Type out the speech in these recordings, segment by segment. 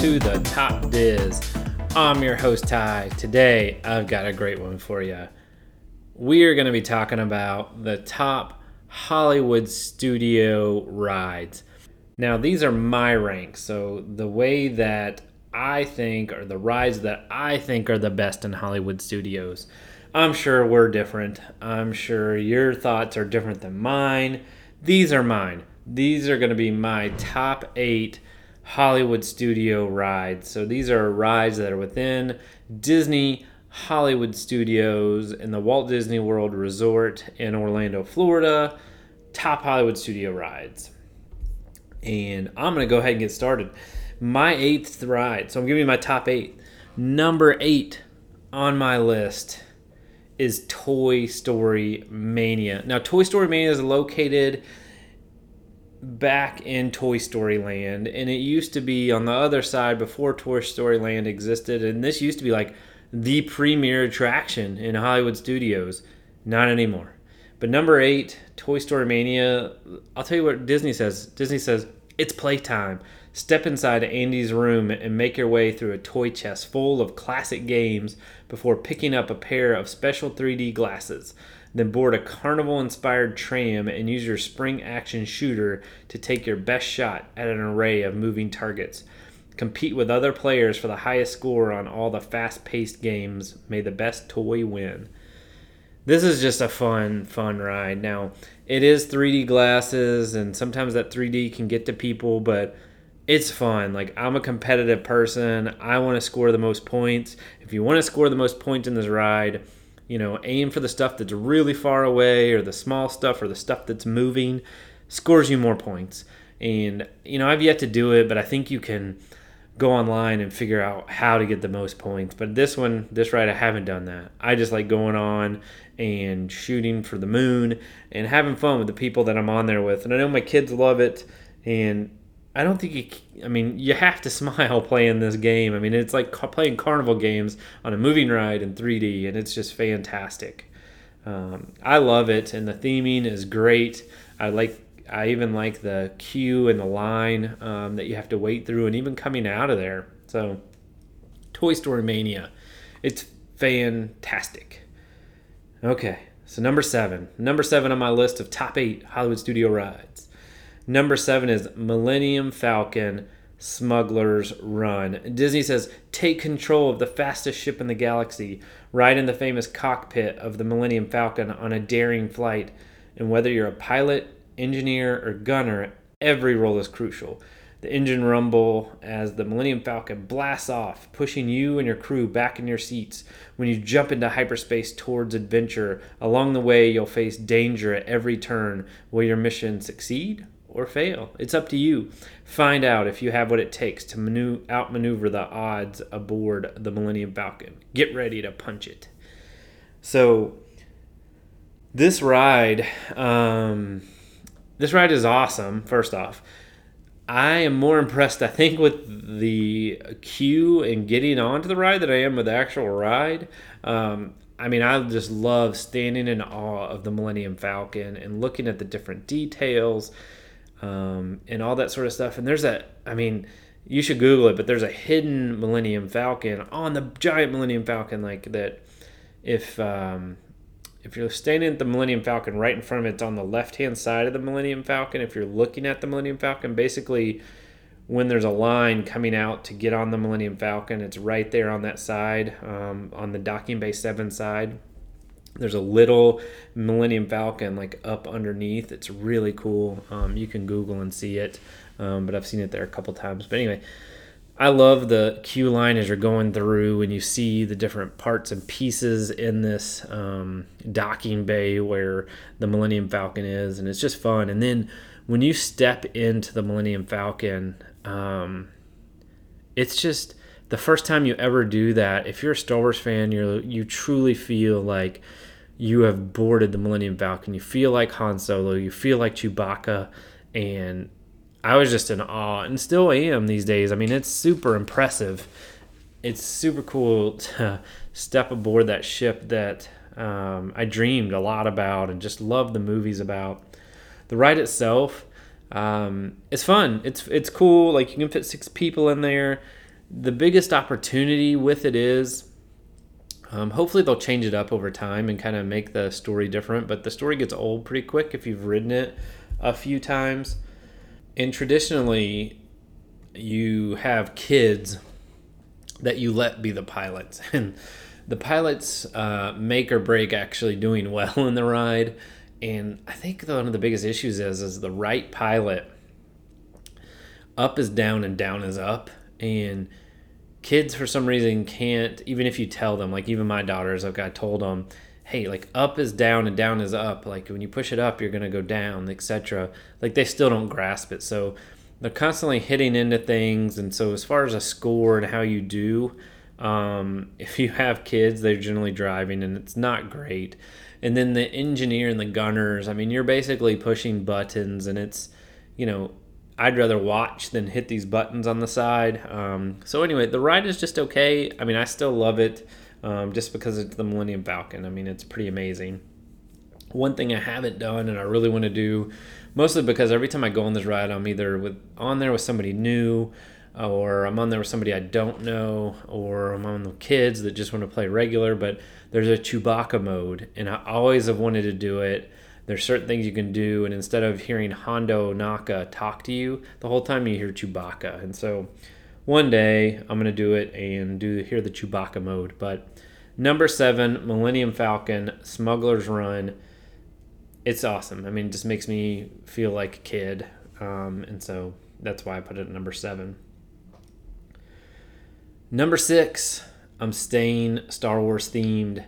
to the Top Diz. I'm your host, Ty. Today, I've got a great one for you. We are going to be talking about the top Hollywood studio rides. Now, these are my ranks, so the way that I think, or the rides that I think are the best in Hollywood studios. I'm sure we're different. I'm sure your thoughts are different than mine. These are mine. These are going to be my top eight Hollywood studio rides. So these are rides that are within Disney Hollywood Studios in the Walt Disney World Resort in Orlando, Florida. Top Hollywood studio rides. And I'm going to go ahead and get started. My eighth ride. So I'm giving you my top eight. Number eight on my list is Toy Story Mania. Now, Toy Story Mania is located back in Toy Story Land, and it used to be on the other side before Toy Story Land existed, and this used to be like the premier attraction in Hollywood studios. Not anymore. But number eight, Toy Story Mania. I'll tell you what Disney says. Disney says it's playtime. Step inside Andy's room and make your way through a toy chest full of classic games before picking up a pair of special 3D glasses. Then board a carnival inspired tram and use your spring action shooter to take your best shot at an array of moving targets. Compete with other players for the highest score on all the fast paced games. May the best toy win. This is just a fun, fun ride. Now, it is 3D glasses, and sometimes that 3D can get to people, but it's fun. Like I'm a competitive person. I want to score the most points. If you want to score the most points in this ride, you know, aim for the stuff that's really far away or the small stuff or the stuff that's moving scores you more points. And you know, I've yet to do it, but I think you can go online and figure out how to get the most points. But this one, this ride I haven't done that. I just like going on and shooting for the moon and having fun with the people that I'm on there with. And I know my kids love it and I don't think you. I mean, you have to smile playing this game. I mean, it's like playing carnival games on a moving ride in 3D, and it's just fantastic. Um, I love it, and the theming is great. I like. I even like the queue and the line um, that you have to wait through, and even coming out of there. So, Toy Story Mania, it's fantastic. Okay, so number seven, number seven on my list of top eight Hollywood studio rides. Number seven is Millennium Falcon Smuggler's Run. Disney says, take control of the fastest ship in the galaxy, ride in the famous cockpit of the Millennium Falcon on a daring flight. And whether you're a pilot, engineer, or gunner, every role is crucial. The engine rumble as the Millennium Falcon blasts off, pushing you and your crew back in your seats. When you jump into hyperspace towards adventure, along the way you'll face danger at every turn. Will your mission succeed or fail. It's up to you. Find out if you have what it takes to outmaneuver the odds aboard the Millennium Falcon. Get ready to punch it. So, this ride, um, this ride is awesome. First off, I am more impressed, I think, with the queue and getting onto the ride than I am with the actual ride. Um, I mean, I just love standing in awe of the Millennium Falcon and looking at the different details um, and all that sort of stuff. And there's a, I mean, you should Google it, but there's a hidden Millennium Falcon on the giant Millennium Falcon, like that. If um, if you're standing at the Millennium Falcon right in front of it, it's on the left hand side of the Millennium Falcon. If you're looking at the Millennium Falcon, basically when there's a line coming out to get on the Millennium Falcon, it's right there on that side, um, on the docking bay seven side. There's a little Millennium Falcon like up underneath. It's really cool. Um, you can Google and see it, um, but I've seen it there a couple times. But anyway, I love the queue line as you're going through and you see the different parts and pieces in this um, docking bay where the Millennium Falcon is, and it's just fun. And then when you step into the Millennium Falcon, um, it's just the first time you ever do that. If you're a Star Wars fan, you you truly feel like you have boarded the Millennium Falcon. You feel like Han Solo. You feel like Chewbacca, and I was just in awe, and still am these days. I mean, it's super impressive. It's super cool to step aboard that ship that um, I dreamed a lot about and just love the movies about. The ride itself, um, it's fun. It's it's cool. Like you can fit six people in there. The biggest opportunity with it is um, hopefully they'll change it up over time and kind of make the story different. But the story gets old pretty quick if you've ridden it a few times. And traditionally, you have kids that you let be the pilots. And the pilots uh, make or break actually doing well in the ride. And I think one of the biggest issues is is the right pilot. Up is down and down is up. And kids for some reason can't even if you tell them like even my daughters like i told them hey like up is down and down is up. Like when you push it up you're going to go down etc like they still don't grasp it. So they're constantly hitting into things. And so as far as a score and how you do um, if you have kids they're generally driving and it's not great. And then the engineer and the gunners i mean you're basically pushing buttons and it's you know I'd rather watch than hit these buttons on the side. Um, so anyway, the ride is just okay. I mean, I still love it um, just because it's the Millennium Falcon. I mean, it's pretty amazing. One thing I haven't done and I really want to do, mostly because every time I go on this ride, I'm either with on there with somebody new, or I'm on there with somebody I don't know, or I'm on the kids that just want to play regular. But there's a Chewbacca mode, and I always have wanted to do it there's certain things you can do, and instead of hearing Hondo Ohnaka talk to you, the whole time you hear Chewbacca. And so one day I'm gonna do it and do hear the Chewbacca mode. But number seven, Millennium Falcon, Smuggler's Run. It's awesome. I mean, it just makes me feel like a kid, um, and so that's why I put it at number seven. Number six, I'm staying Star Wars themed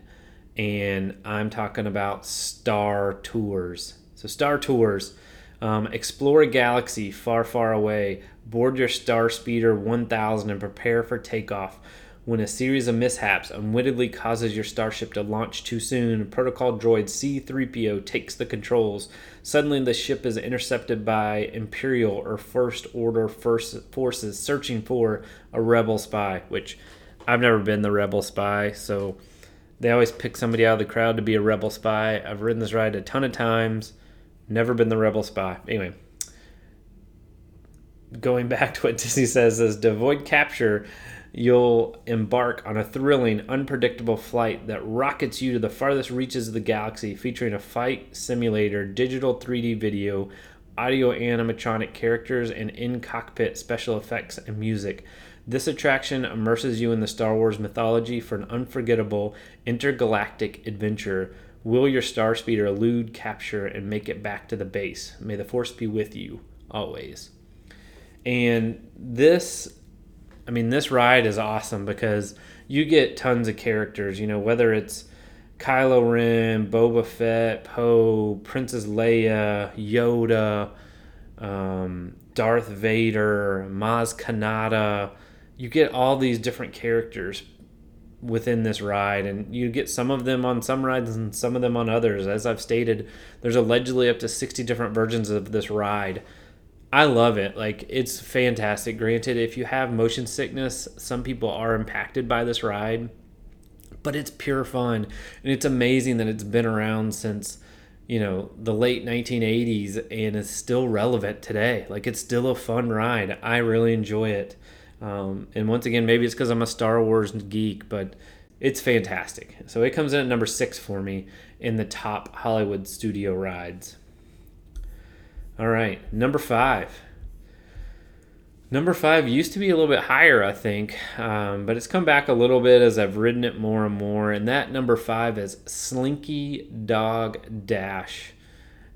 and I'm talking about Star Tours. So, Star Tours, um, explore a galaxy far, far away, board your Star Speeder 1000 and prepare for takeoff. When a series of mishaps unwittingly causes your starship to launch too soon, protocol droid C3PO takes the controls. Suddenly, the ship is intercepted by Imperial or First Order first forces searching for a rebel spy, which I've never been the rebel spy, so they always pick somebody out of the crowd to be a rebel spy. I've ridden this ride a ton of times, never been the rebel spy. Anyway, going back to what Disney says is to avoid capture, you'll embark on a thrilling, unpredictable flight that rockets you to the farthest reaches of the galaxy, featuring a fight simulator, digital 3D video, audio animatronic characters, and in cockpit special effects and music. This attraction immerses you in the Star Wars mythology for an unforgettable intergalactic adventure. Will your star speeder elude capture and make it back to the base? May the force be with you always. And this, I mean, this ride is awesome because you get tons of characters, you know, whether it's Kylo Ren, Boba Fett, Poe, Princess Leia, Yoda, um, Darth Vader, Maz Kanata, you get all these different characters within this ride and you get some of them on some rides and some of them on others. As i've stated there's allegedly up to 60 different versions of this ride. I love it. Like it's fantastic. Granted if you have motion sickness some people are impacted by this ride but it's pure fun. And it's amazing that it's been around since you know the late 1980s and is still relevant today. Like it's still a fun ride. I really enjoy it um, and once again, maybe it's because I'm a Star Wars geek, but it's fantastic. So it comes in at number six for me in the top Hollywood studio rides. All right, number five. Number five used to be a little bit higher, I think, um, but it's come back a little bit as I've ridden it more and more. And that number five is Slinky Dog Dash.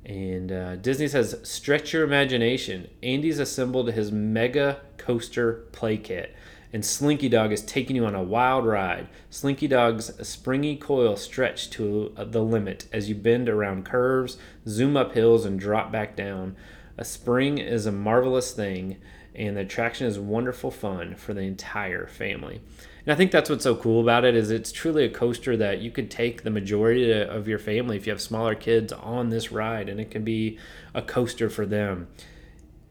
And uh, Disney says, stretch your imagination. Andy's assembled his mega coaster play kit, and Slinky Dog is taking you on a wild ride. Slinky Dog's springy coil stretch to uh, the limit as you bend around curves, zoom up hills, and drop back down. A spring is a marvelous thing, and the attraction is wonderful fun for the entire family. And I think that's what's so cool about it is it's truly a coaster that you could take the majority of your family if you have smaller kids on this ride and it can be a coaster for them.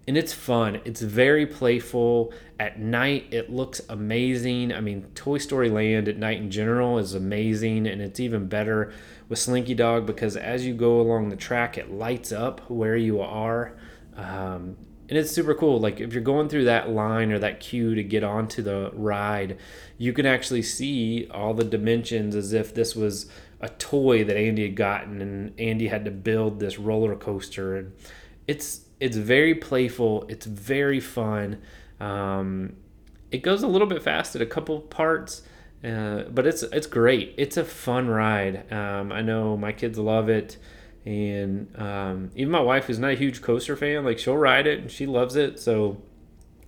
And it's fun. It's very playful. At night, it looks amazing. I mean, Toy Story Land at night in general is amazing, and it's even better with Slinky Dog because as you go along the track, it lights up where you are. Um, and it's super cool. Like if you're going through that line or that queue to get onto the ride, you can actually see all the dimensions as if this was a toy that Andy had gotten, and Andy had to build this roller coaster. And it's it's very playful. It's very fun. Um, it goes a little bit fast at a couple parts, uh, but it's it's great. It's a fun ride. Um, I know my kids love it and um, even my wife who's not a huge coaster fan. Like she'll ride it and she loves it. So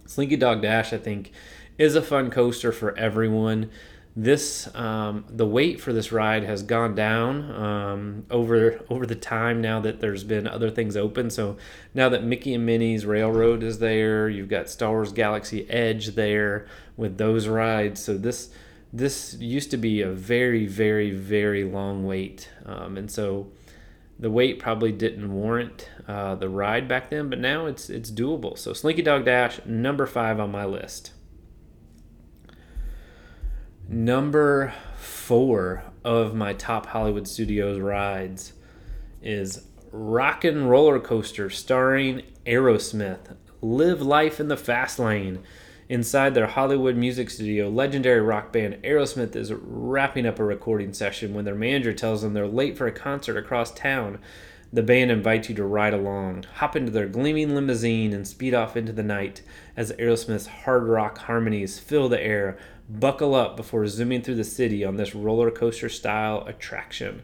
slinky dog dash i think is a fun coaster for everyone. This um, the wait for this ride has gone down um, over over the time now that there's been other things open. So now that mickey and minnie's railroad is there you've got star wars galaxy edge there with those rides. So this this used to be a very very very long wait. Um, and so the wait probably didn't warrant uh, the ride back then, but now it's it's doable. So Slinky Dog Dash, number five on my list. Number four of my top Hollywood Studios rides is Rock and Roller Coaster starring Aerosmith. Live life in the fast lane. Inside their Hollywood music studio, legendary rock band Aerosmith is wrapping up a recording session when their manager tells them they're late for a concert across town. The band invites you to ride along, hop into their gleaming limousine, and speed off into the night as Aerosmith's hard rock harmonies fill the air. Buckle up before zooming through the city on this roller coaster style attraction.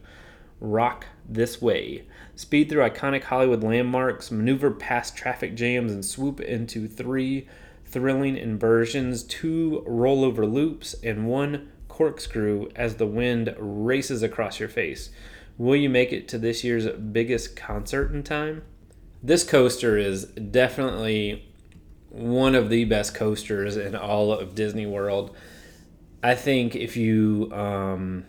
Rock this way. Speed through iconic Hollywood landmarks, maneuver past traffic jams, and swoop into three thrilling inversions, two rollover loops, and one corkscrew as the wind races across your face. Will you make it to this year's biggest concert in time? This coaster is definitely one of the best coasters in all of Disney World. I think if you um,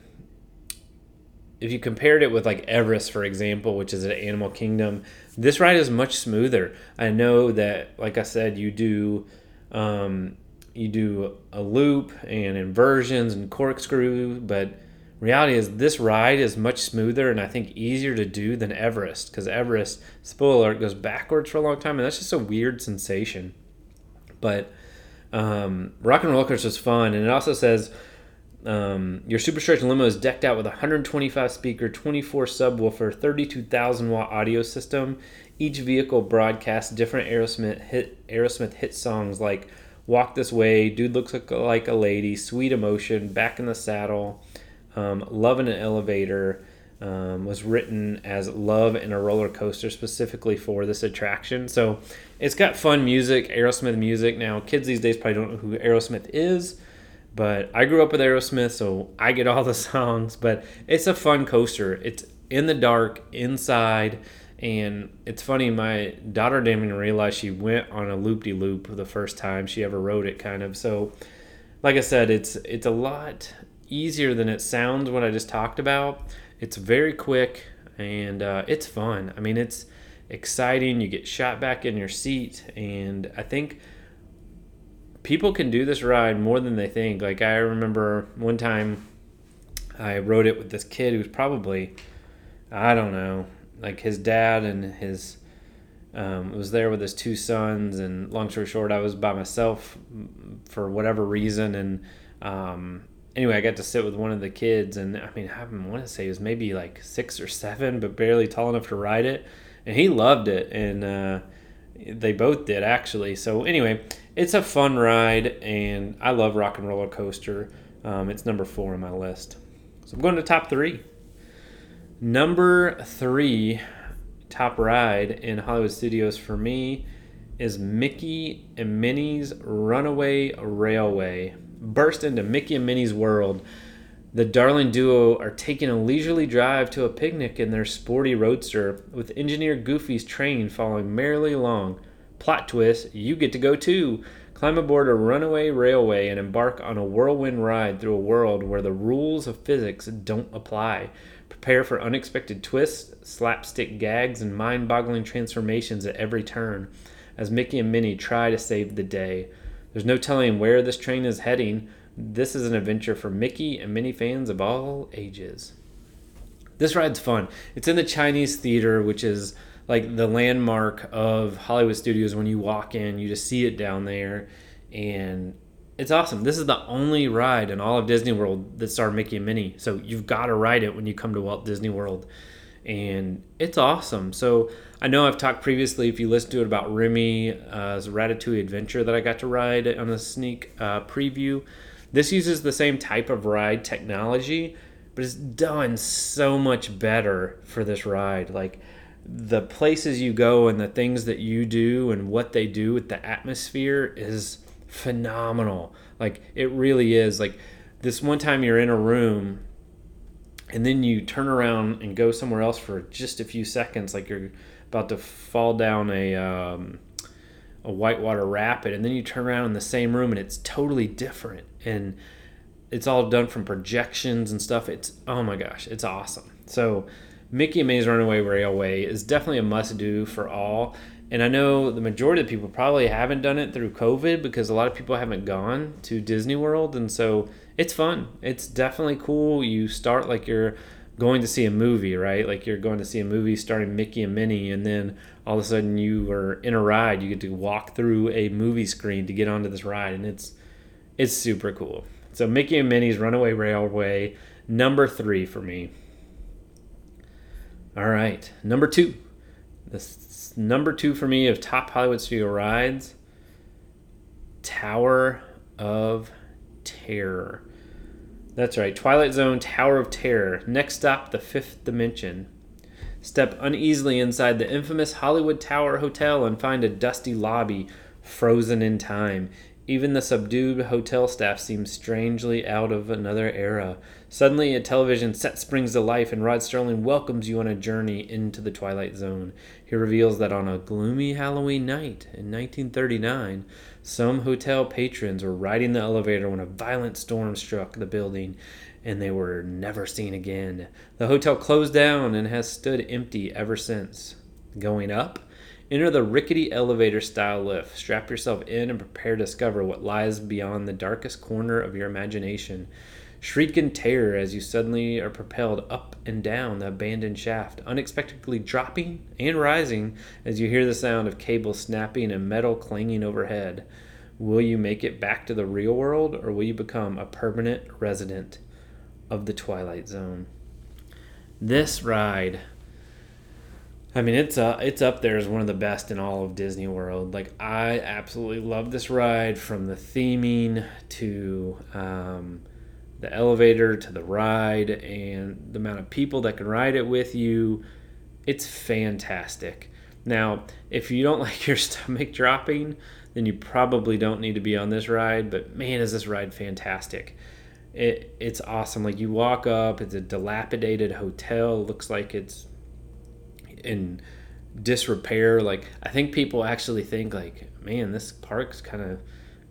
if you compared it with like Everest, for example, which is at Animal Kingdom, this ride is much smoother. I know that, like I said, you do um, you do a loop and inversions and corkscrew, but reality is this ride is much smoother and I think easier to do than Everest because Everest, spoiler alert, goes backwards for a long time and that's just a weird sensation. But um, Rock and Roller Coaster is fun and it also says um, your super stretch limo is decked out with a 125 speaker, 24 subwoofer, 32,000 watt audio system. Each vehicle broadcasts different Aerosmith hit Aerosmith hit songs like "Walk This Way," "Dude Looks Like a Lady," "Sweet Emotion," "Back in the Saddle," um, "Love in an Elevator." Um, was written as "Love in a Roller Coaster" specifically for this attraction. So it's got fun music, Aerosmith music. Now kids these days probably don't know who Aerosmith is but I grew up with Aerosmith, so I get all the songs. But it's a fun coaster. It's in the dark, inside, and it's funny. My daughter didn't even realize she went on a loop de loop the first time she ever rode it, kind of. So, like I said, it's it's a lot easier than it sounds. What I just talked about. It's very quick and uh, it's fun. I mean, it's exciting. You get shot back in your seat, and I think people can do this ride more than they think. Like I remember one time I rode it with this kid who's probably I don't know, like his dad and his um, was there with his two sons. And long story short, I was by myself for whatever reason. And um, anyway, I got to sit with one of the kids, and I mean, I want to say he was maybe like six or seven, but barely tall enough to ride it, and he loved it, and uh, they both did actually. So anyway, it's a fun ride, and I love Rock and Roller Coaster. Um, it's number four on my list. So I'm going to top three. Number three top ride in Hollywood Studios for me is Mickey and Minnie's Runaway Railway. Burst into Mickey and Minnie's world. The darling duo are taking a leisurely drive to a picnic in their sporty roadster, with engineer Goofy's train following merrily along. Plot twist, you get to go too. Climb aboard a runaway railway and embark on a whirlwind ride through a world where the rules of physics don't apply. Prepare for unexpected twists, slapstick gags, and mind boggling transformations at every turn as Mickey and Minnie try to save the day. There's no telling where this train is heading. This is an adventure for Mickey and Minnie fans of all ages. This ride's fun. It's in the Chinese theater, which is like the landmark of Hollywood Studios. When you walk in, you just see it down there, and it's awesome. This is the only ride in all of Disney World that starred Mickey and Minnie. So you've got to ride it when you come to Walt Disney World. And it's awesome. So I know I've talked previously, if you listen to it, about Remy's uh, Ratatouille Adventure that I got to ride on a sneak uh, preview. This uses the same type of ride technology, but it's done so much better for this ride. Like the places you go and the things that you do and what they do with the atmosphere is phenomenal. Like it really is. Like this one time you're in a room and then you turn around and go somewhere else for just a few seconds, like you're about to fall down a um, a whitewater rapid, and then you turn around in the same room and it's totally different, and it's all done from projections and stuff. It's oh my gosh, it's awesome. So Mickey and Minnie's Runaway Railway is definitely a must do for all. And I know the majority of people probably haven't done it through COVID because a lot of people haven't gone to Disney World. And so it's fun. It's definitely cool. You start like you're going to see a movie, right? Like you're going to see a movie starring Mickey and Minnie, and then all of a sudden you are in a ride. You get to walk through a movie screen to get onto this ride, and it's it's super cool. So Mickey and Minnie's Runaway Railway, number three for me. All right, number two. This number two for me of top Hollywood studio rides. Tower of Terror. That's right, Twilight Zone Tower of Terror. Next stop, the fifth dimension. Step uneasily inside the infamous Hollywood Tower Hotel and find a dusty lobby frozen in time. Even the subdued hotel staff seems strangely out of another era. Suddenly, a television set springs to life, and Rod Serling welcomes you on a journey into the Twilight Zone. He reveals that on a gloomy Halloween night in 1939, some hotel patrons were riding the elevator when a violent storm struck the building and they were never seen again. The hotel closed down and has stood empty ever since. Going up, enter the rickety elevator style lift. Strap yourself in and prepare to discover what lies beyond the darkest corner of your imagination. Shriek in terror as you suddenly are propelled up and down the abandoned shaft, unexpectedly dropping and rising as you hear the sound of cables snapping and metal clanging overhead. Will you make it back to the real world or will you become a permanent resident of the Twilight Zone? This ride I mean, it's uh, it's up there as one of the best in all of Disney World. Like, I absolutely love this ride from the theming to um, the elevator to the ride and the amount of people that can ride it with you. It's fantastic. Now, if you don't like your stomach dropping, then you probably don't need to be on this ride. But man, is this ride fantastic! It, it's awesome. Like you walk up, it's a dilapidated hotel. Looks like it's in disrepair. Like I think people actually think like, man, this park's kind of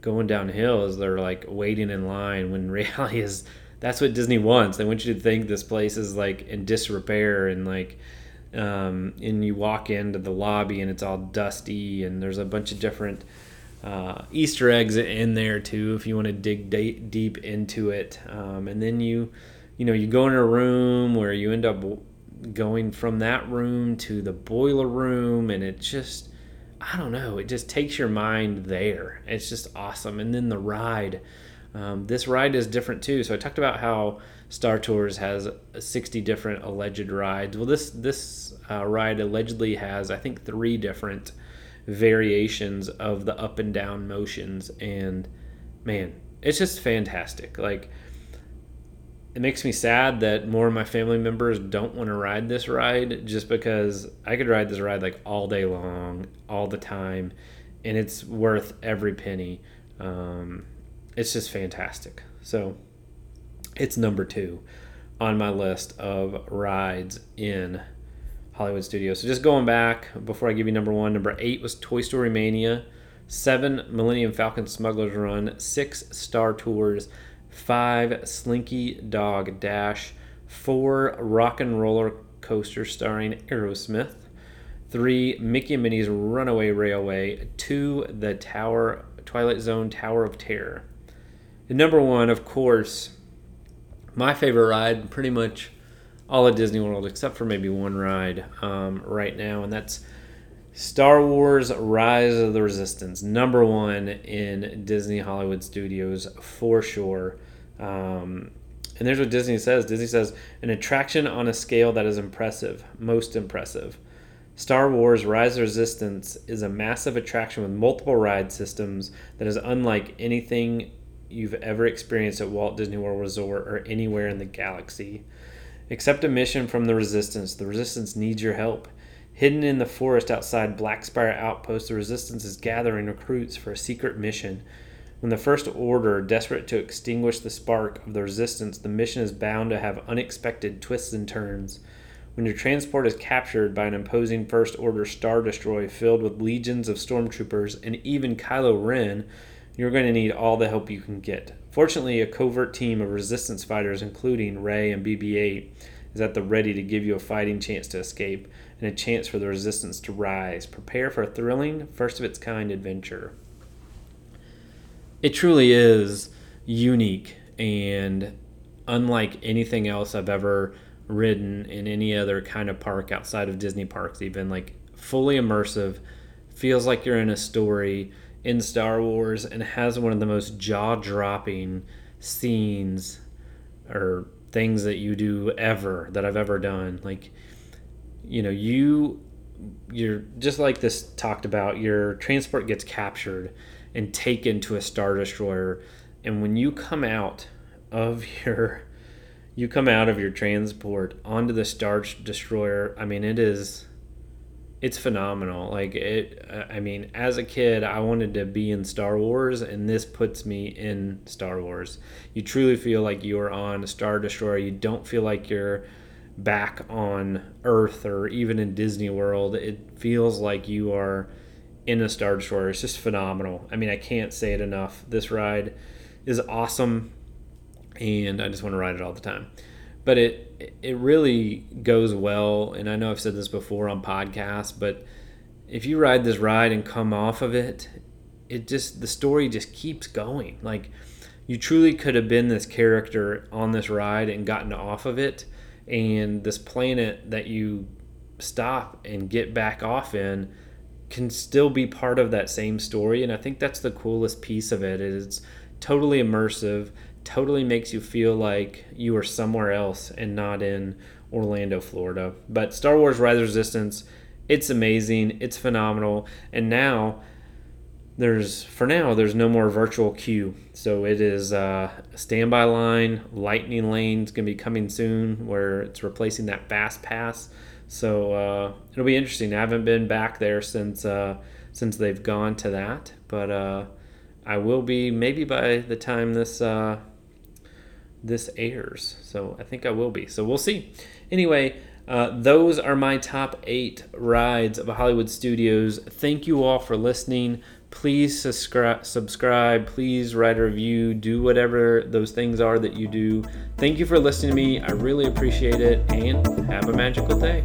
going downhill as they're like waiting in line when reality is that's what Disney wants. They want you to think this place is like in disrepair and like um, and you walk into the lobby and it's all dusty and there's a bunch of different uh, Easter eggs in there too if you want to dig de- deep into it. Um, and then you you know you go in a room where you end up going from that room to the boiler room and it just I don't know. It just takes your mind there. It's just awesome. And then the ride. Um, this ride is different too. So I talked about how Star Tours has 60 different alleged rides. Well, this this uh, ride allegedly has I think three different variations of the up and down motions, and man, it's just fantastic. Like it makes me sad that more of my family members don't want to ride this ride just because I could ride this ride like all day long, all the time, and it's worth every penny. Um, it's just fantastic. So it's number two on my list of rides in Hollywood Studios. So just going back before I give you number one, number eight was Toy Story Mania, seven Millennium Falcon Smuggler's Run, six Star Tours five Slinky Dog Dash, four Rock and Roller Coaster starring Aerosmith, three Mickey and Minnie's Runaway Railway, two The Tower Twilight Zone Tower of Terror. And number one, of course, my favorite ride, pretty much all of Disney World except for maybe one ride um, right now, and that's Star Wars Rise of the Resistance, number one in Disney Hollywood Studios for sure. Um, and there's what Disney says Disney says, an attraction on a scale that is impressive, most impressive. Star Wars Rise of Resistance is a massive attraction with multiple ride systems that is unlike anything you've ever experienced at Walt Disney World Resort or anywhere in the galaxy. Accept a mission from the Resistance. The Resistance needs your help. Hidden in the forest outside Blackspire Outpost, the Resistance is gathering recruits for a secret mission. When the First Order, desperate to extinguish the spark of the Resistance, the mission is bound to have unexpected twists and turns. When your transport is captured by an imposing First Order Star Destroyer filled with legions of stormtroopers and even Kylo Ren, you're going to need all the help you can get. Fortunately, a covert team of resistance fighters, including Rey and BB 8, is at the ready to give you a fighting chance to escape and a chance for the resistance to rise. Prepare for a thrilling, first of its kind adventure. It truly is unique and unlike anything else I've ever ridden in any other kind of park outside of Disney parks, even like fully immersive, feels like you're in a story in Star Wars and has one of the most jaw dropping scenes or things that you do ever that I've ever done. Like, you know, you you're just like this talked about, your transport gets captured and taken to a star destroyer. And when you come out of your you come out of your transport onto the Star Destroyer. I mean, it is it's phenomenal. Like it I mean, as a kid, I wanted to be in Star Wars and this puts me in Star Wars. You truly feel like you're on a Star Destroyer. You don't feel like you're back on Earth or even in Disney World. It feels like you are in the Star Destroyer. It's just phenomenal. I mean, I can't say it enough. This ride is awesome and I just want to ride it all the time. But it it really goes well, and I know I've said this before on podcasts, but if you ride this ride and come off of it, it just the story just keeps going. Like you truly could have been this character on this ride and gotten off of it, and this planet that you stop and get back off in can still be part of that same story and i think that's the coolest piece of it. is totally immersive totally makes you feel like you are somewhere else and not in Orlando, Florida. But Star Wars Rise of Resistance, it's amazing, it's phenomenal, and now there's for now there's no more virtual queue, so it is uh, standby line. Lightning Lane's gonna be coming soon, where it's replacing that Fast Pass. So uh, it'll be interesting. I haven't been back there since uh, since they've gone to that, but uh, I will be maybe by the time this uh, this airs. So I think I will be. So we'll see. Anyway, uh, those are my top eight rides of Hollywood Studios. Thank you all for listening. Please subscribe, subscribe. Please write a review. Do whatever those things are that you do. Thank you for listening to me. I really appreciate it, and have a magical day.